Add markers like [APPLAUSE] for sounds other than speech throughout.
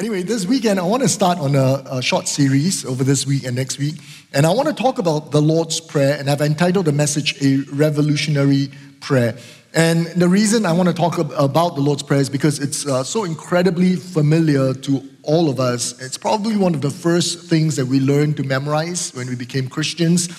Anyway, this weekend I want to start on a, a, short series over this week and next week. And I want to talk about the Lord's Prayer, and I've entitled the message A Revolutionary Prayer. And the reason I want to talk about the Lord's Prayer is because it's uh, so incredibly familiar to all of us. It's probably one of the first things that we learned to memorize when we became Christians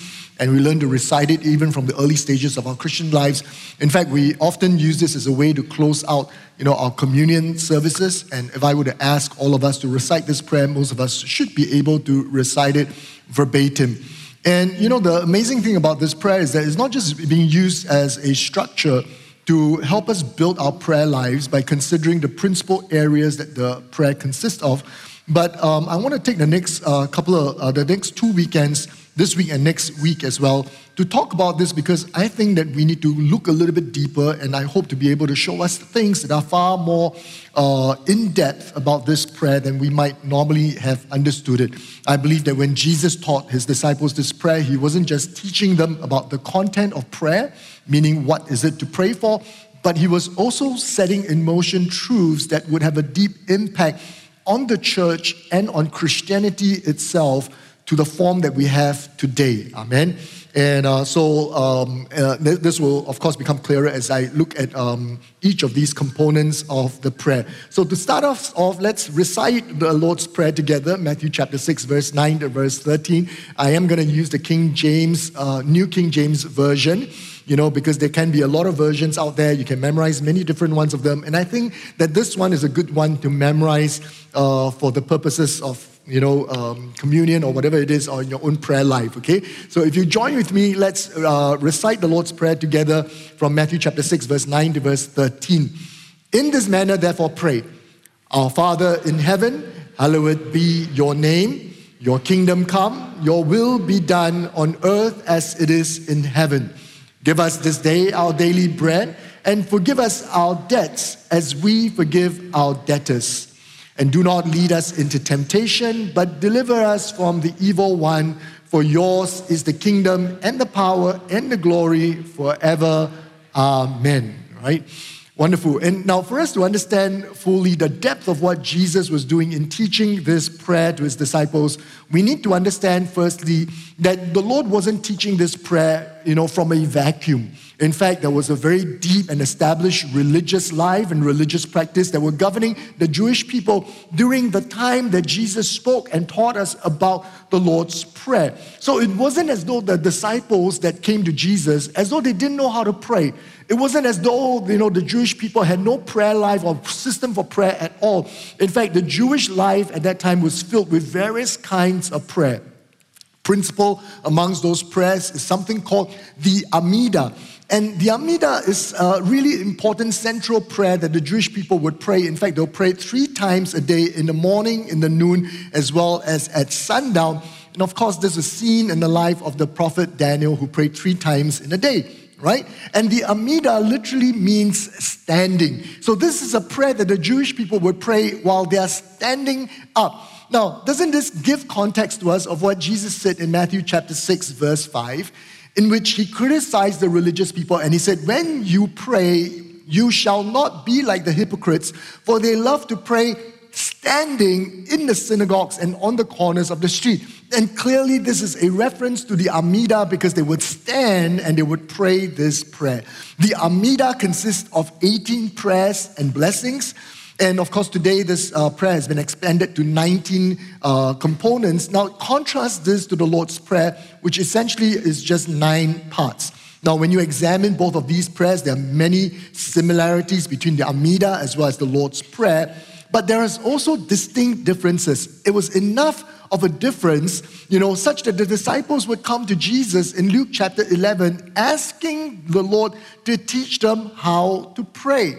and we learn to recite it even from the early stages of our Christian lives. In fact, we often use this as a way to close out, you know, our communion services. And if I were to ask all of us to recite this prayer, most of us should be able to recite it verbatim. And you know, the amazing thing about this prayer is that it's not just being used as a structure to help us build our prayer lives by considering the principal areas that the prayer consists of. But um, I want to take the next uh, couple of uh, the next two weekends this week and next week as well to talk about this because I think that we need to look a little bit deeper and I hope to be able to show us things that are far more uh, in depth about this prayer than we might normally have understood it. I believe that when Jesus taught his disciples this prayer, he wasn't just teaching them about the content of prayer, meaning what is it to pray for, but he was also setting in motion truths that would have a deep impact on the church and on Christianity itself to the form that we have today. Amen. And uh, so um, uh, this will, of course, become clearer as I look at um, each of these components of the prayer. So to start off, off, let's recite the Lord's Prayer together, Matthew chapter 6, verse 9 to verse 13. I am going to use the King James, uh, New King James Version you know, because there can be a lot of versions out there. You can memorize many different ones of them. And I think that this one is a good one to memorize uh, for the purposes of you know, um, communion or whatever it is, or in your own prayer life, okay? So if you join with me, let's uh, recite the Lord's Prayer together from Matthew chapter 6, verse 9 to verse 13. In this manner, therefore, pray Our Father in heaven, hallowed be your name, your kingdom come, your will be done on earth as it is in heaven. Give us this day our daily bread, and forgive us our debts as we forgive our debtors and do not lead us into temptation, but deliver us from the evil one. For yours is the kingdom and the power and the glory forever. Amen. Right? Wonderful. And now, for us to understand fully the depth of what Jesus was doing in teaching this prayer to his disciples, we need to understand firstly that the Lord wasn't teaching this prayer, you know, from a vacuum. In fact, there was a very deep and established religious life and religious practice that were governing the Jewish people during the time that Jesus spoke and taught us about the Lord's Prayer. So it wasn't as though the disciples that came to Jesus, as though they didn't know how to pray. It wasn't as though you know the Jewish people had no prayer life or system for prayer at all. In fact, the Jewish life at that time was filled with various kinds of prayer. Principle amongst those prayers is something called the Amida. And the Amida is a really important central prayer that the Jewish people would pray. In fact, they'll pray three times a day in the morning, in the noon, as well as at sundown. And of course, there's a scene in the life of the prophet Daniel who prayed three times in a day right? And the Amida literally means standing. So this is a prayer that the Jewish people would pray while they are standing up. Now, doesn't this give context to us of what Jesus said in Matthew chapter 6, verse 5? in which he criticized the religious people and he said, When you pray, you shall not be like the hypocrites, for they love to pray standing in the synagogues and on the corners of the street. And clearly, this is a reference to the Amida because they would stand and they would pray this prayer. The Amida consists of 18 prayers and blessings. And of course, today this uh, prayer has been expanded to 19 uh, components. Now, contrast this to the Lord's Prayer, which essentially is just nine parts. Now, when you examine both of these prayers, there are many similarities between the Amida as well as the Lord's Prayer, but there is also distinct differences. It was enough of a difference, you know, such that the disciples would come to Jesus in Luke chapter 11 asking the Lord to teach them how to pray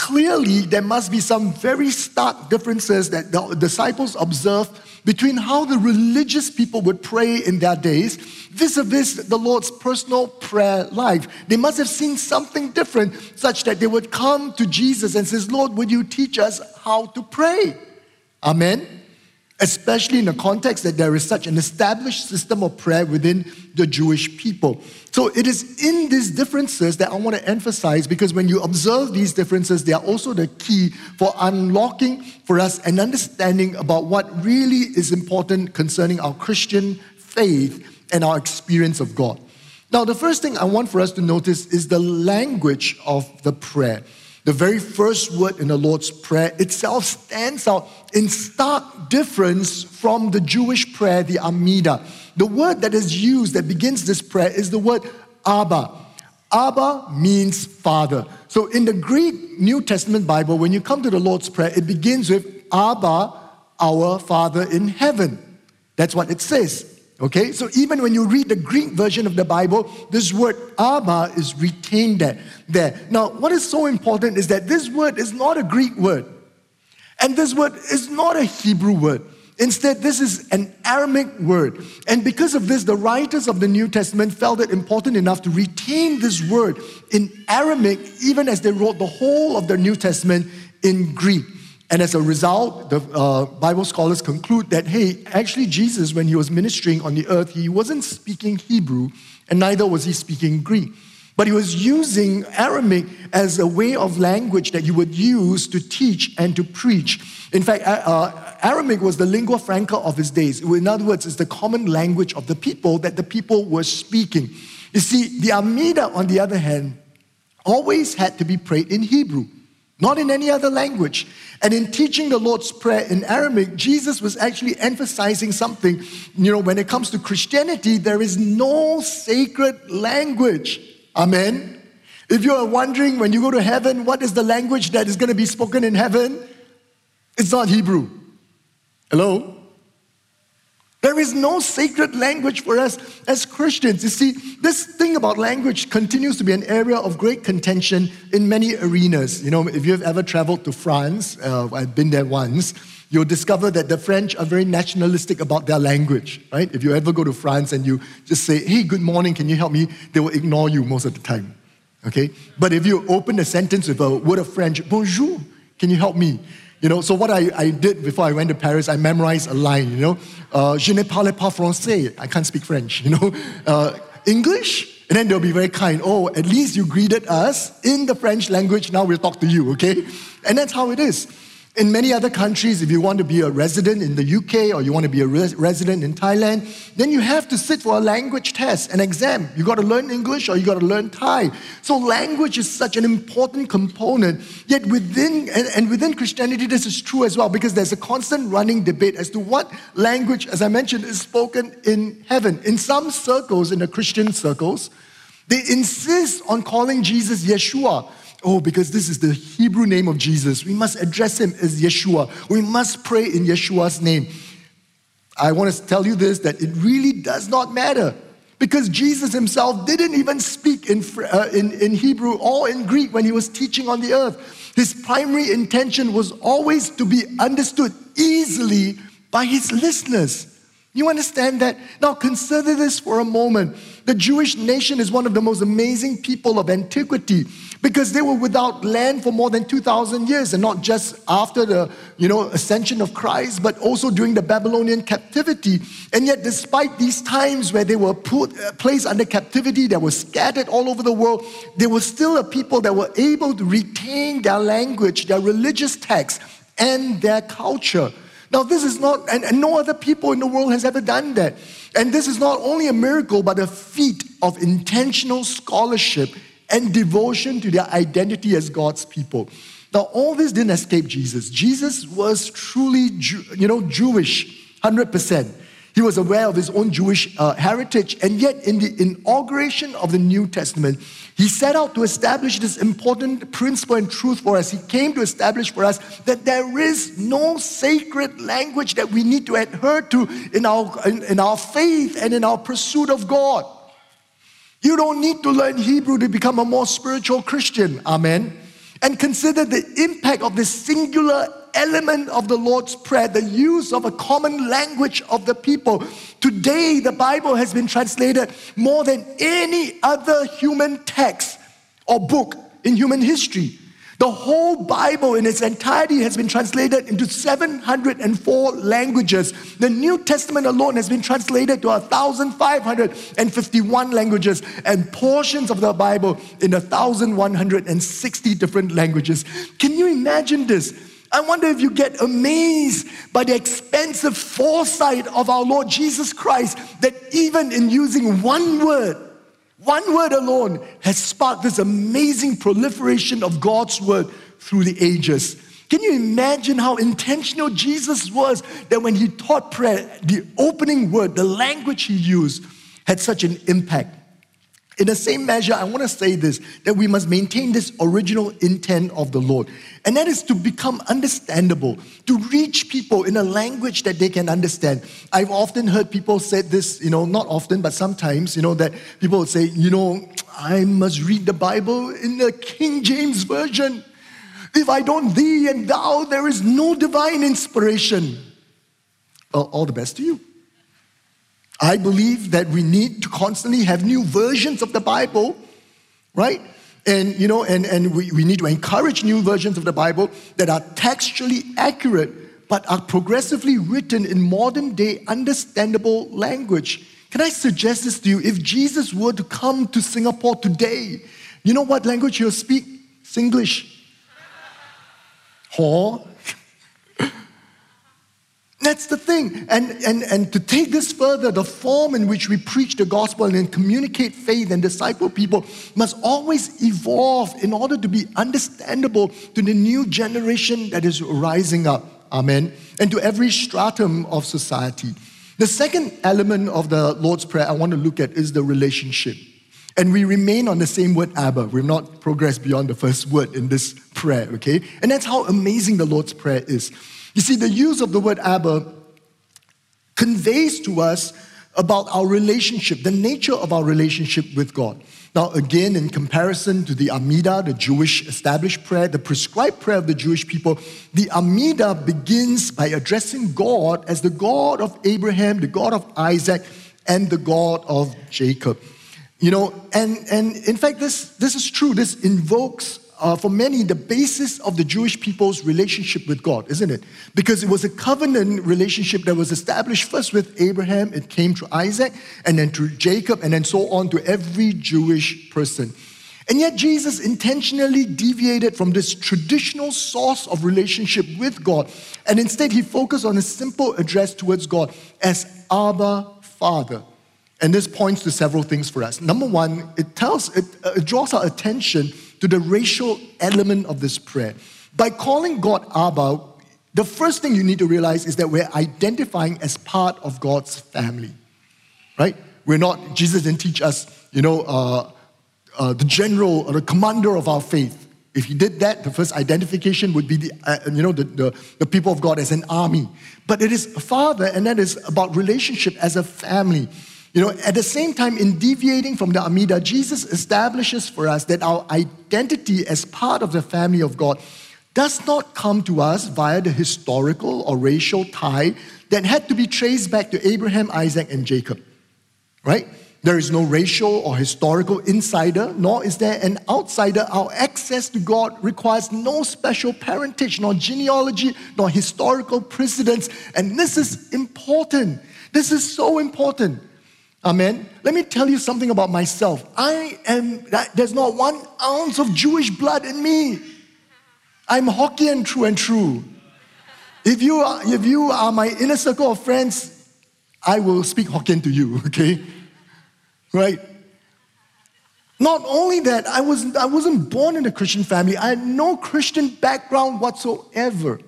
clearly there must be some very stark differences that the disciples observed between how the religious people would pray in their days vis-a-vis the Lord's personal prayer life. They must have seen something different such that they would come to Jesus and says, "Lord, would you teach us how to pray?" Amen. Especially in the context that there is such an established system of prayer within the Jewish people. So it is in these differences that I want to emphasize because when you observe these differences, they are also the key for unlocking for us an understanding about what really is important concerning our Christian faith and our experience of God. Now, the first thing I want for us to notice is the language of the prayer. The very first word in the Lord's Prayer itself stands out in stark difference from the Jewish prayer, the Amida. The word that is used that begins this prayer is the word Abba. Abba means father. So in the Greek New Testament Bible, when you come to the Lord's Prayer, it begins with Abba, our Father in heaven. That's what it says. Okay, so even when you read the Greek version of the Bible, this word Abba is retained there. there. Now, what is so important is that this word is not a Greek word, and this word is not a Hebrew word. Instead, this is an Aramaic word. And because of this, the writers of the New Testament felt it important enough to retain this word in Aramaic, even as they wrote the whole of the New Testament in Greek. And as a result, the uh, Bible scholars conclude that, hey, actually, Jesus, when he was ministering on the earth, he wasn't speaking Hebrew, and neither was he speaking Greek. But he was using Aramaic as a way of language that he would use to teach and to preach. In fact, uh, Aramaic was the lingua franca of his days. In other words, it's the common language of the people that the people were speaking. You see, the Amida, on the other hand, always had to be prayed in Hebrew not in any other language. And in teaching the Lord's Prayer in Aramaic, Jesus was actually emphasizing something. You know, when it comes to Christianity, there is no sacred language. Amen. If you are wondering when you go to heaven, what is the language that is going to be spoken in heaven? It's not Hebrew. Hello? There is no sacred language for us as Christians. You see, this thing about language continues to be an area of great contention in many arenas. You know, if you've ever traveled to France, uh, I've been there once, you'll discover that the French are very nationalistic about their language, right? If you ever go to France and you just say, hey, good morning, can you help me? They will ignore you most of the time, okay? But if you open a sentence with a word of French, bonjour, can you help me? You know, so what I, I did before I went to Paris, I memorized a line, you know, uh, je ne parle pas français, I can't speak French, [LAUGHS] you know, uh, English, and then they'll be very kind. Oh, at least you greeted us in the French language, now we'll talk to you, okay? And that's how it is. In many other countries, if you want to be a resident in the UK or you want to be a res- resident in Thailand, then you have to sit for a language test, an exam. You got to learn English or you got to learn Thai. So language is such an important component. Yet within and, and within Christianity, this is true as well because there's a constant running debate as to what language, as I mentioned, is spoken in heaven. In some circles, in the Christian circles, they insist on calling Jesus Yeshua Oh, because this is the Hebrew name of Jesus. We must address him as Yeshua. We must pray in Yeshua's name. I want to tell you this that it really does not matter because Jesus himself didn't even speak in, uh, in, in Hebrew or in Greek when he was teaching on the earth. His primary intention was always to be understood easily by his listeners. You understand that? Now consider this for a moment. The Jewish nation is one of the most amazing people of antiquity because they were without land for more than 2,000 years, and not just after the you know, ascension of Christ, but also during the Babylonian captivity. And yet, despite these times where they were put, uh, placed under captivity, they were scattered all over the world, they were still a people that were able to retain their language, their religious texts, and their culture. Now, this is not, and, and, no other people in the world has ever done that. And this is not only a miracle, but a feat of intentional scholarship and devotion to their identity as God's people. Now, all this didn't escape Jesus. Jesus was truly, you know, Jewish, 100%. He was aware of his own Jewish uh, heritage, and yet, in the inauguration of the New Testament, he set out to establish this important principle and truth for us. He came to establish for us that there is no sacred language that we need to adhere to in our, in, in our faith and in our pursuit of God. You don't need to learn Hebrew to become a more spiritual Christian. Amen. And consider the impact of this singular element of the Lord's Prayer, the use of a common language of the people. Today, the Bible has been translated more than any other human text or book in human history. The whole Bible in its entirety has been translated into 704 languages. The New Testament alone has been translated to 1,551 languages, and portions of the Bible in 1,160 different languages. Can you imagine this? I wonder if you get amazed by the expensive foresight of our Lord Jesus Christ that even in using one word, one word alone has sparked this amazing proliferation of God's word through the ages. Can you imagine how intentional Jesus was that when he taught prayer, the opening word, the language he used, had such an impact? In the same measure, I want to say this that we must maintain this original intent of the Lord. And that is to become understandable, to reach people in a language that they can understand. I've often heard people say this, you know, not often, but sometimes, you know, that people would say, you know, I must read the Bible in the King James Version. If I don't thee and thou, there is no divine inspiration. Well, all the best to you. I believe that we need to constantly have new versions of the Bible, right? And you know, and, and we, we need to encourage new versions of the Bible that are textually accurate, but are progressively written in modern day understandable language. Can I suggest this to you? If Jesus were to come to Singapore today, you know what language he'll speak? Singlish. Huh? That's the thing. And, and, and to take this further, the form in which we preach the gospel and communicate faith and disciple people must always evolve in order to be understandable to the new generation that is rising up. Amen. And to every stratum of society. The second element of the Lord's Prayer I want to look at is the relationship. And we remain on the same word, Abba. We've not progressed beyond the first word in this prayer, okay? And that's how amazing the Lord's Prayer is. You see, the use of the word Abba conveys to us about our relationship, the nature of our relationship with God. Now, again, in comparison to the Amidah, the Jewish established prayer, the prescribed prayer of the Jewish people, the Amidah begins by addressing God as the God of Abraham, the God of Isaac, and the God of Jacob. You know, and, and in fact, this, this is true. This invokes uh, for many, the basis of the Jewish people's relationship with God, isn't it? Because it was a covenant relationship that was established first with Abraham, it came to Isaac, and then to Jacob, and then so on to every Jewish person. And yet, Jesus intentionally deviated from this traditional source of relationship with God, and instead, he focused on a simple address towards God as Abba, Father. And this points to several things for us. Number one, it tells, it, uh, it draws our attention to the racial element of this prayer. By calling God Abba, the first thing you need to realize is that we're identifying as part of God's family, right? We're not, Jesus didn't teach us, you know, uh, uh, the general or the commander of our faith. If he did that, the first identification would be the, uh, you know, the, the, the people of God as an army. But it is father, and that is about relationship as a family. You know, at the same time, in deviating from the Amida, Jesus establishes for us that our identity as part of the family of God does not come to us via the historical or racial tie that had to be traced back to Abraham, Isaac, and Jacob. Right? There is no racial or historical insider, nor is there an outsider. Our access to God requires no special parentage, nor genealogy, nor historical precedence. And this is important. This is so important. Amen. Let me tell you something about myself. I am, there's not one ounce of Jewish blood in me. I'm Hokkien true and true. If you are, if you are my inner circle of friends, I will speak Hokkien to you, [LAUGHS] okay? Right? Not only that, I, was, I wasn't born in a Christian family. I had no Christian background whatsoever.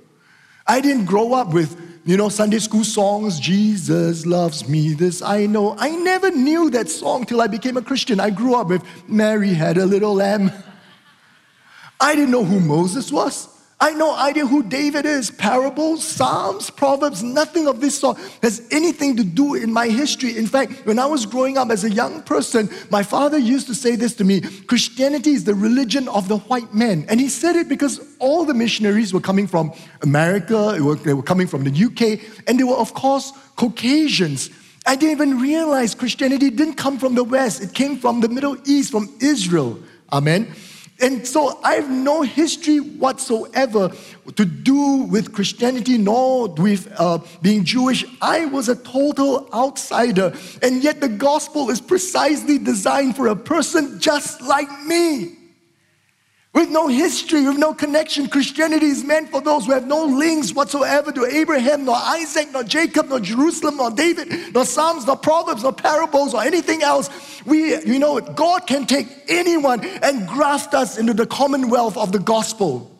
I didn't grow up with you know, Sunday school songs, Jesus loves me, this I know. I never knew that song till I became a Christian. I grew up with Mary had a little lamb. I didn't know who Moses was. I no idea who David is. Parables, Psalms, Proverbs, nothing of this sort has anything to do in my history. In fact, when I was growing up as a young person, my father used to say this to me Christianity is the religion of the white man. And he said it because all the missionaries were coming from America, they were coming from the UK, and they were, of course, Caucasians. I didn't even realize Christianity didn't come from the West, it came from the Middle East, from Israel. Amen. And so I have no history whatsoever to do with Christianity nor with uh, being Jewish. I was a total outsider. And yet the gospel is precisely designed for a person just like me. With no history, with no connection, Christianity is meant for those who have no links whatsoever to Abraham, nor Isaac, nor Jacob, nor Jerusalem, nor David, nor Psalms, nor Proverbs, nor parables, or anything else. We, you know, God can take anyone and graft us into the commonwealth of the gospel.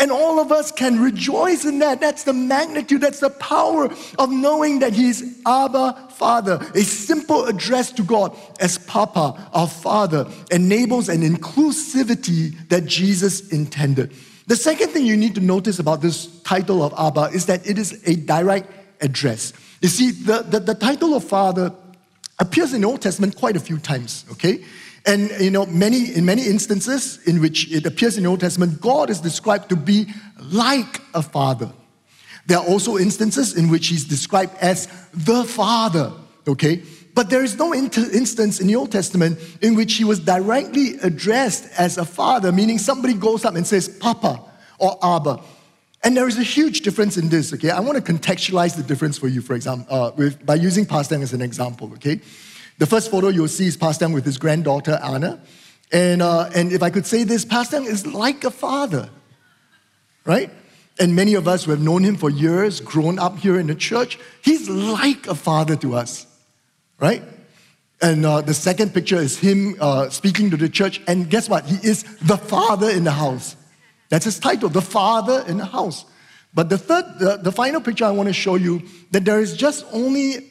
And all of us can rejoice in that. That's the magnitude, that's the power of knowing that He's Abba Father. A simple address to God as Papa, our Father, enables an inclusivity that Jesus intended. The second thing you need to notice about this title of Abba is that it is a direct address. You see, the, the, the title of Father appears in the Old Testament quite a few times, okay? And you know, many in many instances in which it appears in the Old Testament, God is described to be like a father. There are also instances in which he's described as the father, okay? But there is no instance in the Old Testament in which he was directly addressed as a father, meaning somebody goes up and says, Papa or Abba. And there is a huge difference in this, okay? I want to contextualize the difference for you, for example, uh, with, by using Pastor as an example, okay? The first photo you'll see is Pastor with his granddaughter, Anna. And, uh, and if I could say this, Pastor is like a father, right? And many of us who have known him for years, grown up here in the church, he's like a father to us, right? And uh, the second picture is him uh, speaking to the church. And guess what? He is the father in the house. That's his title, the father in the house. But the third, the, the final picture I want to show you that there is just only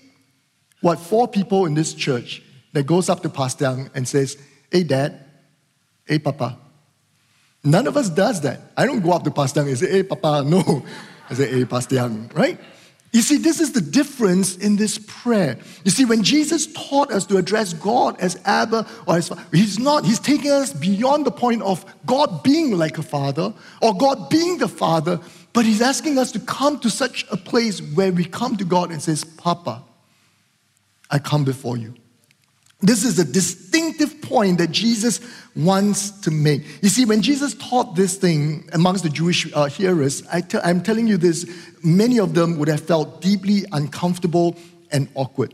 what four people in this church that goes up to Pastor Young and says, Hey, Dad, hey, Papa. None of us does that. I don't go up to Pastor Young and say, Hey, Papa. No. I say, Hey, Pastor Young, right? You see, this is the difference in this prayer. You see, when Jesus taught us to address God as Abba or as Father, He's not, He's taking us beyond the point of God being like a father or God being the father, but He's asking us to come to such a place where we come to God and says, Papa, I come before you. This is a distinctive point that Jesus wants to make. You see, when Jesus taught this thing amongst the Jewish uh, hearers, I'm telling you this, many of them would have felt deeply uncomfortable and awkward.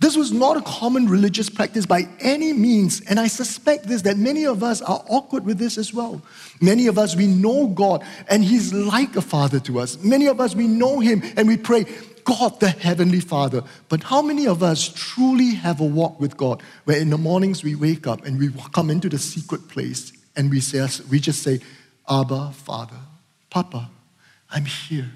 This was not a common religious practice by any means, and I suspect this that many of us are awkward with this as well. Many of us, we know God, and He's like a father to us. Many of us, we know Him, and we pray, God the Heavenly Father. But how many of us truly have a walk with God where in the mornings we wake up and we come into the secret place and we, say, we just say, Abba, Father, Papa, I'm here.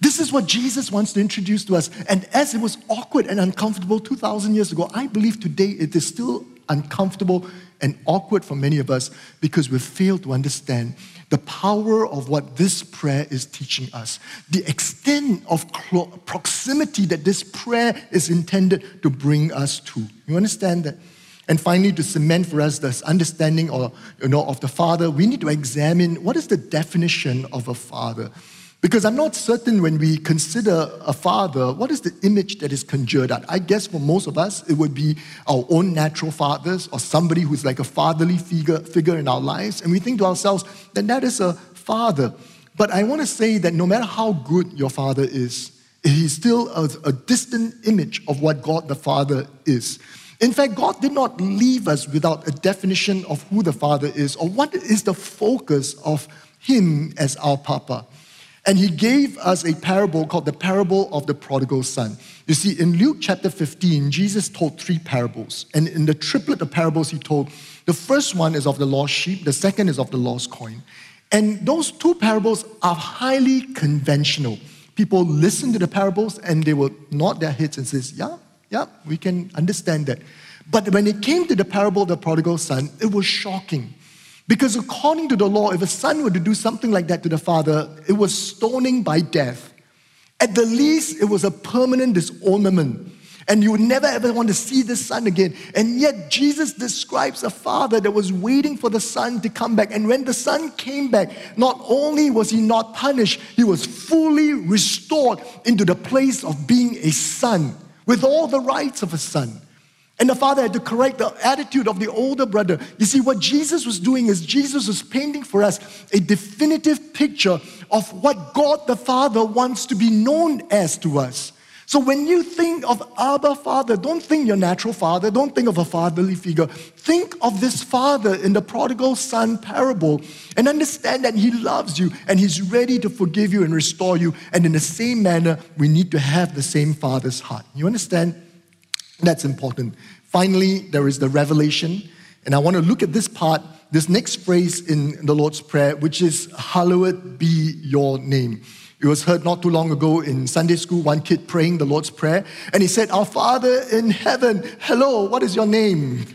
This is what Jesus wants to introduce to us. And as it was awkward and uncomfortable 2,000 years ago, I believe today it is still uncomfortable and awkward for many of us because we fail to understand the power of what this prayer is teaching us, the extent of proximity that this prayer is intended to bring us to. You understand that? And finally, to cement for us this understanding or, you know, of the Father, we need to examine what is the definition of a Father. Because I'm not certain when we consider a father, what is the image that is conjured up? I guess for most of us, it would be our own natural fathers or somebody who's like a fatherly figure, figure in our lives. And we think to ourselves that that is a father. But I want to say that no matter how good your father is, he's still a, a distant image of what God the Father is. In fact, God did not leave us without a definition of who the Father is or what is the focus of Him as our Papa. And he gave us a parable called the parable of the prodigal son. You see, in Luke chapter 15, Jesus told three parables. And in the triplet of parables he told, the first one is of the lost sheep, the second is of the lost coin. And those two parables are highly conventional. People listen to the parables and they will nod their heads and says, yeah, yeah, we can understand that. But when it came to the parable of the prodigal son, it was shocking. Because according to the law, if a son were to do something like that to the father, it was stoning by death. At the least, it was a permanent disarmament. And you would never ever want to see this son again. And yet, Jesus describes a father that was waiting for the son to come back. And when the son came back, not only was he not punished, he was fully restored into the place of being a son with all the rights of a son. And the father had to correct the attitude of the older brother. You see, what Jesus was doing is Jesus was painting for us a definitive picture of what God the Father wants to be known as to us. So when you think of Abba Father, don't think your natural father, don't think of a fatherly figure. Think of this father in the prodigal son parable and understand that he loves you and he's ready to forgive you and restore you. And in the same manner, we need to have the same father's heart. You understand? That's important. Finally, there is the revelation. And I want to look at this part, this next phrase in the Lord's Prayer, which is, Hallowed be your name. It was heard not too long ago in Sunday school, one kid praying the Lord's Prayer, and he said, Our Father in heaven, hello, what is your name?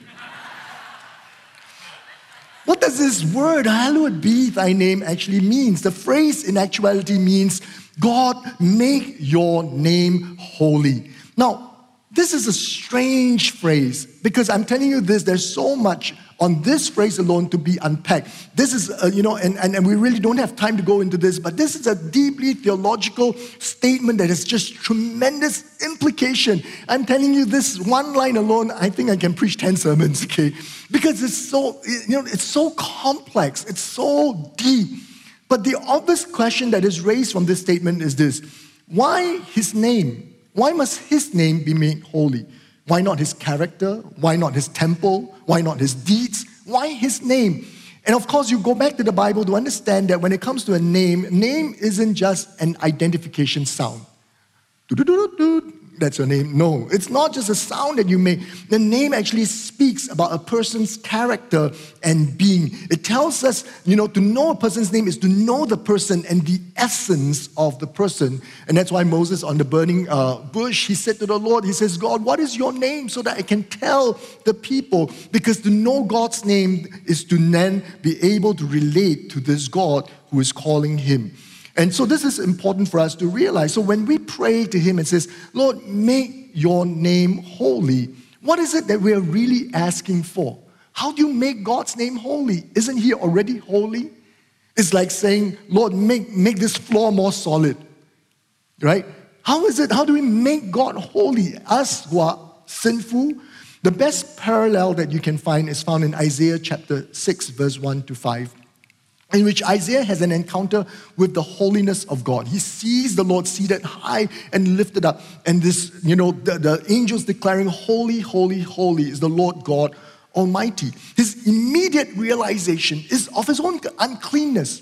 What does this word, hallowed be thy name, actually means? The phrase in actuality means, God, make your name holy. Now, this is a strange phrase because I'm telling you this, there's so much on this phrase alone to be unpacked. This is, uh, you know, and, and, and we really don't have time to go into this, but this is a deeply theological statement that has just tremendous implication. I'm telling you this one line alone, I think I can preach 10 sermons, okay? Because it's so, you know, it's so complex, it's so deep. But the obvious question that is raised from this statement is this why his name? Why must his name be made holy? Why not his character? Why not his temple? Why not his deeds? Why his name? And of course, you go back to the Bible to understand that when it comes to a name, name isn't just an identification sound that's your name. No, it's not just a sound that you make. The name actually speaks about a person's character and being. It tells us, you know, to know a person's name is to know the person and the essence of the person. And that's why Moses on the burning uh, bush, he said to the Lord, he says, God, what is your name so that I can tell the people? Because to know God's name is to then be able to relate to this God who is calling him. And so this is important for us to realize. So when we pray to Him and says, Lord, make your name holy, what is it that we are really asking for? How do you make God's name holy? Isn't He already holy? It's like saying, Lord, make, make this floor more solid. Right? How is it? How do we make God holy? Us who are sinful. The best parallel that you can find is found in Isaiah chapter 6, verse 1 to 5 in which Isaiah has an encounter with the holiness of God. He sees the Lord seated high and lifted up, and this, you know, the, the angels declaring, Holy, holy, holy is the Lord God Almighty. His immediate realization is of his own uncleanness.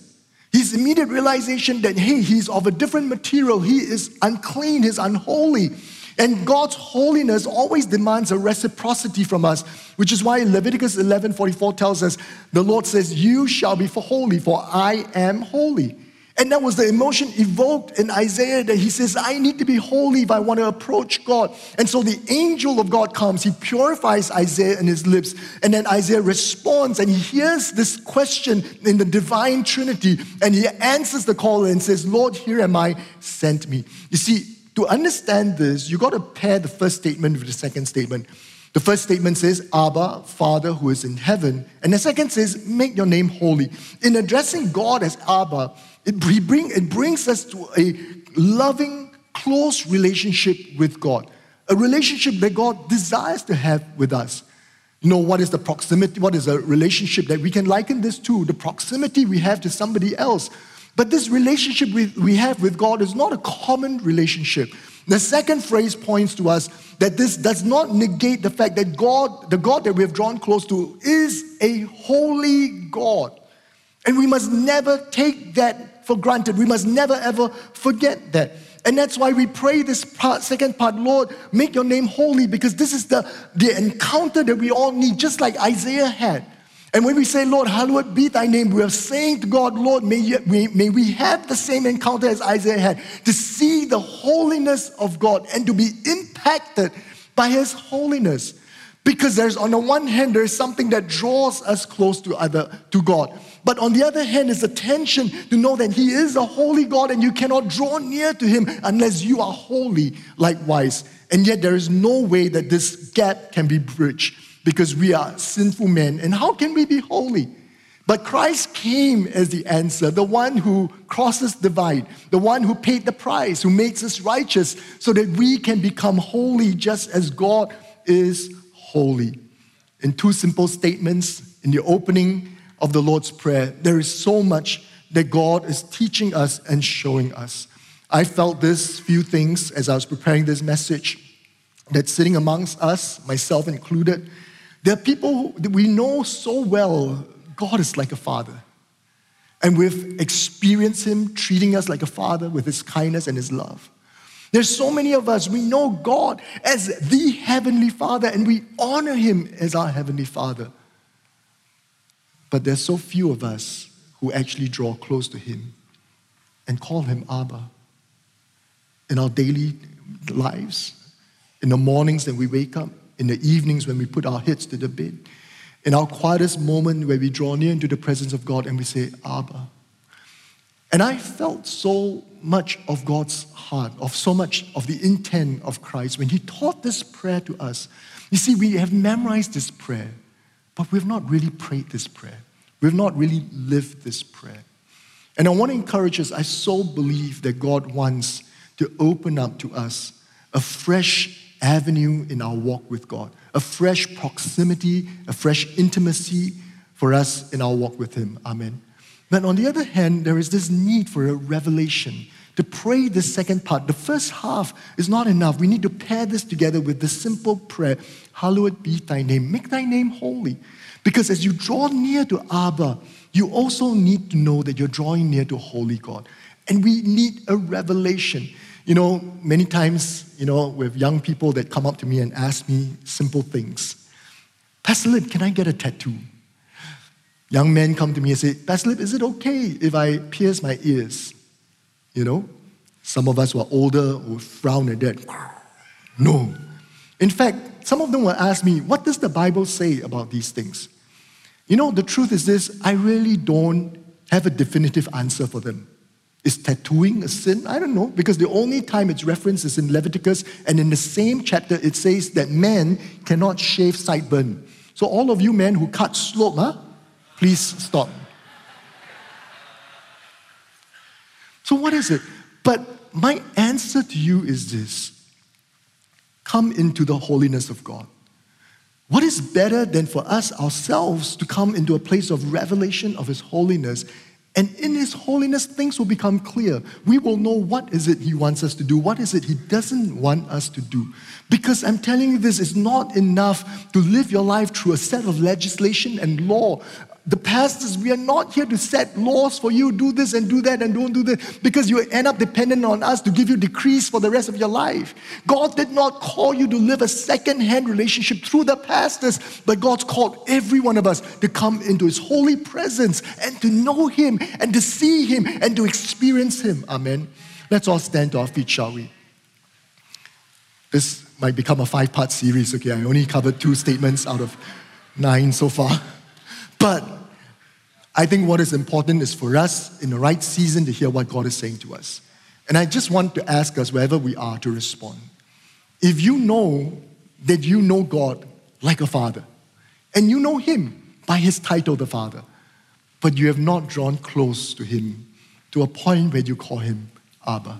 His immediate realization that, hey, he's of a different material, he is unclean, he's unholy. And God's holiness always demands a reciprocity from us, which is why Leviticus 11:44 tells us, the Lord says, "You shall be for holy, for I am holy." And that was the emotion evoked in Isaiah that he says, I need to be holy if I want to approach God. And so the angel of God comes, he purifies Isaiah in his lips, and then Isaiah responds and he hears this question in the divine Trinity, and he answers the call and says, Lord, here am I, sent me. You see, to understand this, you got to pair the first statement with the second statement. The first statement says, Abba, Father who is in heaven. And the second says, Make your name holy. In addressing God as Abba, it, bring, it brings us to a loving, close relationship with God, a relationship that God desires to have with us. You know, what is the proximity? What is a relationship that we can liken this to? The proximity we have to somebody else but this relationship we, we have with God is not a common relationship. The second phrase points to us that this does not negate the fact that God, the God that we have drawn close to, is a holy God. And we must never take that for granted. We must never ever forget that. And that's why we pray this part, second part, Lord, make your name holy, because this is the, the encounter that we all need, just like Isaiah had. And when we say, Lord, hallowed be thy name, we are saying to God, Lord, may, you, may, we have the same encounter as Isaiah had, to see the holiness of God and to be impacted by his holiness. Because there's on the one hand, there's something that draws us close to other to God. But on the other hand, is a tension to know that He is a holy God and you cannot draw near to Him unless you are holy likewise. And yet there is no way that this gap can be bridged because we are sinful men. And how can we be holy? But Christ came as the answer, the one who crosses the divide, the one who paid the price, who makes us righteous so that we can become holy just as God is holy. In two simple statements in the opening of the Lord's Prayer, there is so much that God is teaching us and showing us. I felt this few things as I was preparing this message that sitting amongst us, myself included, there are people that we know so well God is like a father. And we've experienced Him treating us like a father with His kindness and His love. There's so many of us, we know God as the Heavenly Father and we honor Him as our Heavenly Father. But there's so few of us who actually draw close to Him and call Him Abba in our daily lives, in the mornings that we wake up, in the evenings when we put our heads to the bed, in our quietest moment where we draw near into the presence of God and we say, Abba. And I felt so much of God's heart, of so much of the intent of Christ when He taught this prayer to us. You see, we have memorized this prayer, but we've not really prayed this prayer. We've not really lived this prayer. And I want to encourage us, I so believe that God wants to open up to us a fresh avenue in our walk with God, a fresh proximity, a fresh intimacy for us in our walk with Him. Amen. But on the other hand, there is this need for a revelation. To pray the second part, the first half is not enough. We need to pair this together with the simple prayer Hallowed be thy name. Make thy name holy. Because as you draw near to Abba, you also need to know that you're drawing near to holy God. And we need a revelation. You know, many times, you know, with young people that come up to me and ask me simple things. Pastor Lip, can I get a tattoo? Young men come to me and say, Pastor Lip, is it okay if I pierce my ears? You know, some of us who are older will frown at that. No. In fact, some of them will ask me, what does the Bible say about these things? You know, the truth is this I really don't have a definitive answer for them. Is tattooing a sin? I don't know, because the only time it's referenced is in Leviticus, and in the same chapter it says that men cannot shave sideburn. So, all of you men who cut slope, huh? please stop. So, what is it? But my answer to you is this come into the holiness of God. What is better than for us ourselves to come into a place of revelation of His holiness and in His holiness, things will become clear. We will know what is it He wants us to do, what is it He doesn't want us to do. Because I'm telling you this, it's not enough to live your life through a set of legislation and law the pastors, we are not here to set laws for you, do this and do that and don't do this, because you end up dependent on us to give you decrees for the rest of your life. God did not call you to live a second hand relationship through the pastors, but God's called every one of us to come into His holy presence and to know Him and to see Him and to experience Him. Amen. Let's all stand to our feet, shall we? This might become a five part series, okay? I only covered two statements out of nine so far. But I think what is important is for us in the right season to hear what God is saying to us. And I just want to ask us, wherever we are, to respond. If you know that you know God like a father, and you know Him by His title, the Father, but you have not drawn close to Him to a point where you call Him Abba.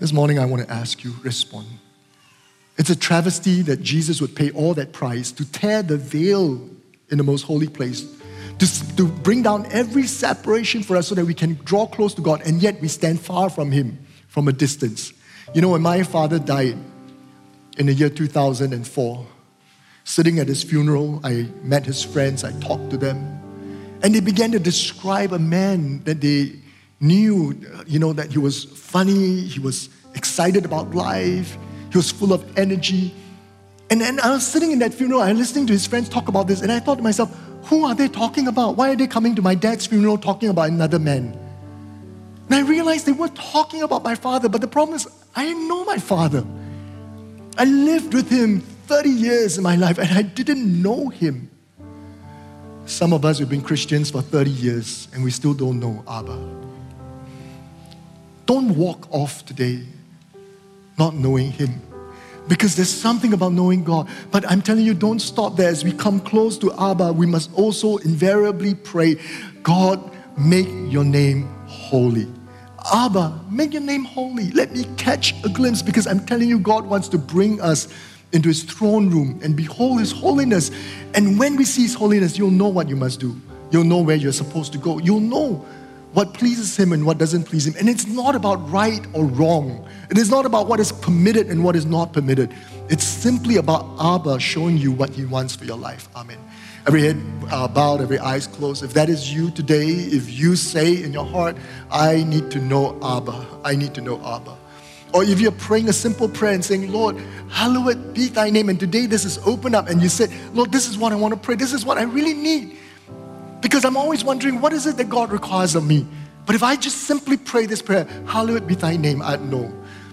This morning, I want to ask you, respond. It's a travesty that Jesus would pay all that price to tear the veil in the most holy place, to, to bring down every separation for us so that we can draw close to God, and yet we stand far from Him from a distance. You know, when my father died in the year 2004, sitting at his funeral, I met his friends, I talked to them, and they began to describe a man that they knew, you know, that he was funny, he was excited about life, he was full of energy. And then I was sitting in that funeral, was listening to his friends talk about this, and I thought to myself, who are they talking about? Why are they coming to my dad's funeral talking about another man? And I realized they were talking about my father, but the problem is, I didn't know my father. I lived with him 30 years in my life, and I didn't know him. Some of us have been Christians for 30 years, and we still don't know Abba. Don't walk off today not knowing him because there's something about knowing God. But I'm telling you, don't stop there. As we come close to Abba, we must also invariably pray, God, make your name holy. Abba, make your name holy. Let me catch a glimpse because I'm telling you, God wants to bring us into his throne room and behold his holiness. And when we see his holiness, you'll know what you must do. You'll know where you're supposed to go. You'll know what pleases him and what doesn't please him. And it's not about right or wrong. It is not about what is permitted and what is not permitted. It's simply about Abba showing you what he wants for your life. Amen. Every head uh, bowed, every eyes closed. If that is you today, if you say in your heart, I need to know Abba, I need to know Abba. Or if you're praying a simple prayer and saying, Lord, hallowed be thy name, and today this is open up, and you said, Lord, this is what I want to pray, this is what I really need. Because I'm always wondering, what is it that God requires of me? But if I just simply pray this prayer, hallowed be thy name, I'd know.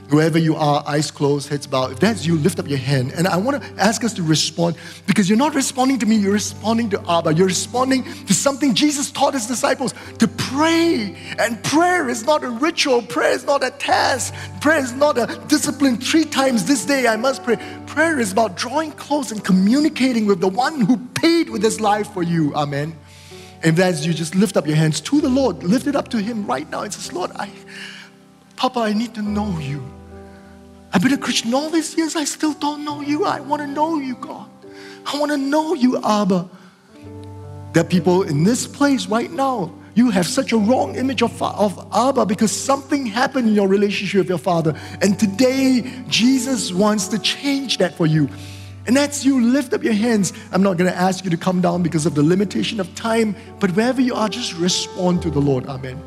Wherever you are, eyes closed, heads bowed. If that's you, lift up your hand. And I want to ask us to respond because you're not responding to me, you're responding to Abba. You're responding to something Jesus taught his disciples to pray. And prayer is not a ritual, prayer is not a task, prayer is not a discipline. Three times this day I must pray. Prayer is about drawing close and communicating with the one who paid with his life for you. Amen. If that's you, just lift up your hands to the Lord. Lift it up to Him right now and says, Lord, I, Papa, I need to know you. I've been a Christian all these years. I still don't know you. I want to know you, God. I want to know you, Abba. There are people in this place right now. You have such a wrong image of, of Abba because something happened in your relationship with your father. And today, Jesus wants to change that for you. And that's you lift up your hands. I'm not going to ask you to come down because of the limitation of time, but wherever you are, just respond to the Lord. Amen.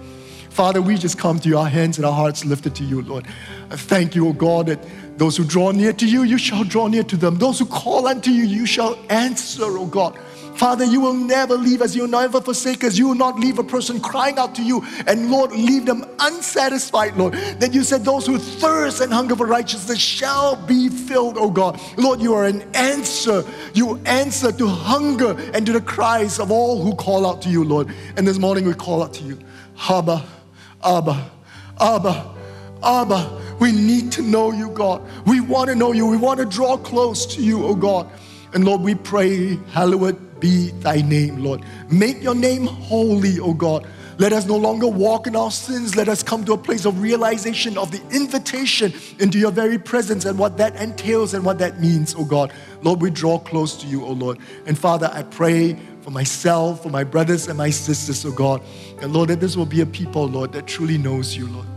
Father, we just come to your hands and our hearts lifted to you, Lord. I thank you, O God, that those who draw near to you, you shall draw near to them. Those who call unto you, you shall answer, O God. Father, you will never leave us. You will never forsake us. You will not leave a person crying out to you and, Lord, leave them unsatisfied, Lord. That you said, Those who thirst and hunger for righteousness shall be filled, oh God. Lord, you are an answer. You answer to hunger and to the cries of all who call out to you, Lord. And this morning we call out to you, Abba. Abba, Abba, Abba. We need to know you, God. We want to know you. We want to draw close to you, oh God. And Lord, we pray, hallowed be thy name, Lord. Make your name holy, O God. Let us no longer walk in our sins. Let us come to a place of realization of the invitation into your very presence and what that entails and what that means, O God. Lord, we draw close to you, O Lord. And Father, I pray for myself, for my brothers and my sisters, O God. And Lord, that this will be a people, Lord, that truly knows you, Lord.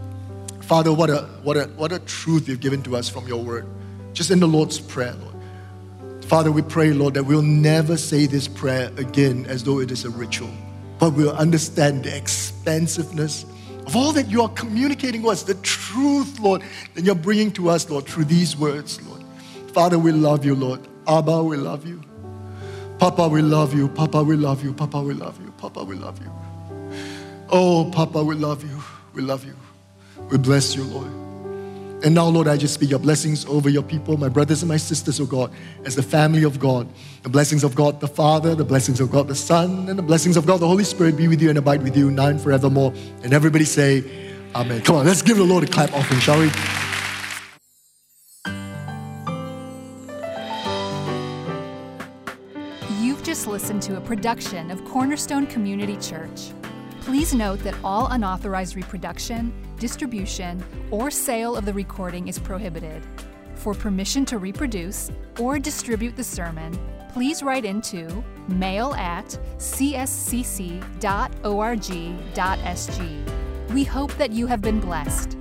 Father, what a, what a, what a truth you've given to us from your word. Just in the Lord's Prayer, Lord. Father, we pray, Lord, that we'll never say this prayer again as though it is a ritual, but we'll understand the expansiveness of all that you are communicating to us, the truth, Lord, that you're bringing to us, Lord, through these words, Lord. Father, we love you, Lord. Abba, we love you. Papa, we love you. Papa, we love you. Papa, we love you. Papa, we love you. Oh, Papa, we love you. We love you. We bless you, Lord. And now, Lord, I just speak your blessings over your people, my brothers and my sisters, oh God, as the family of God. The blessings of God the Father, the blessings of God the Son, and the blessings of God the Holy Spirit be with you and abide with you now and forevermore. And everybody say, Amen. Come on, let's give the Lord a clap offering, shall we? You've just listened to a production of Cornerstone Community Church. Please note that all unauthorized reproduction, distribution, or sale of the recording is prohibited. For permission to reproduce or distribute the sermon, please write into mail at cscc.org.sg. We hope that you have been blessed.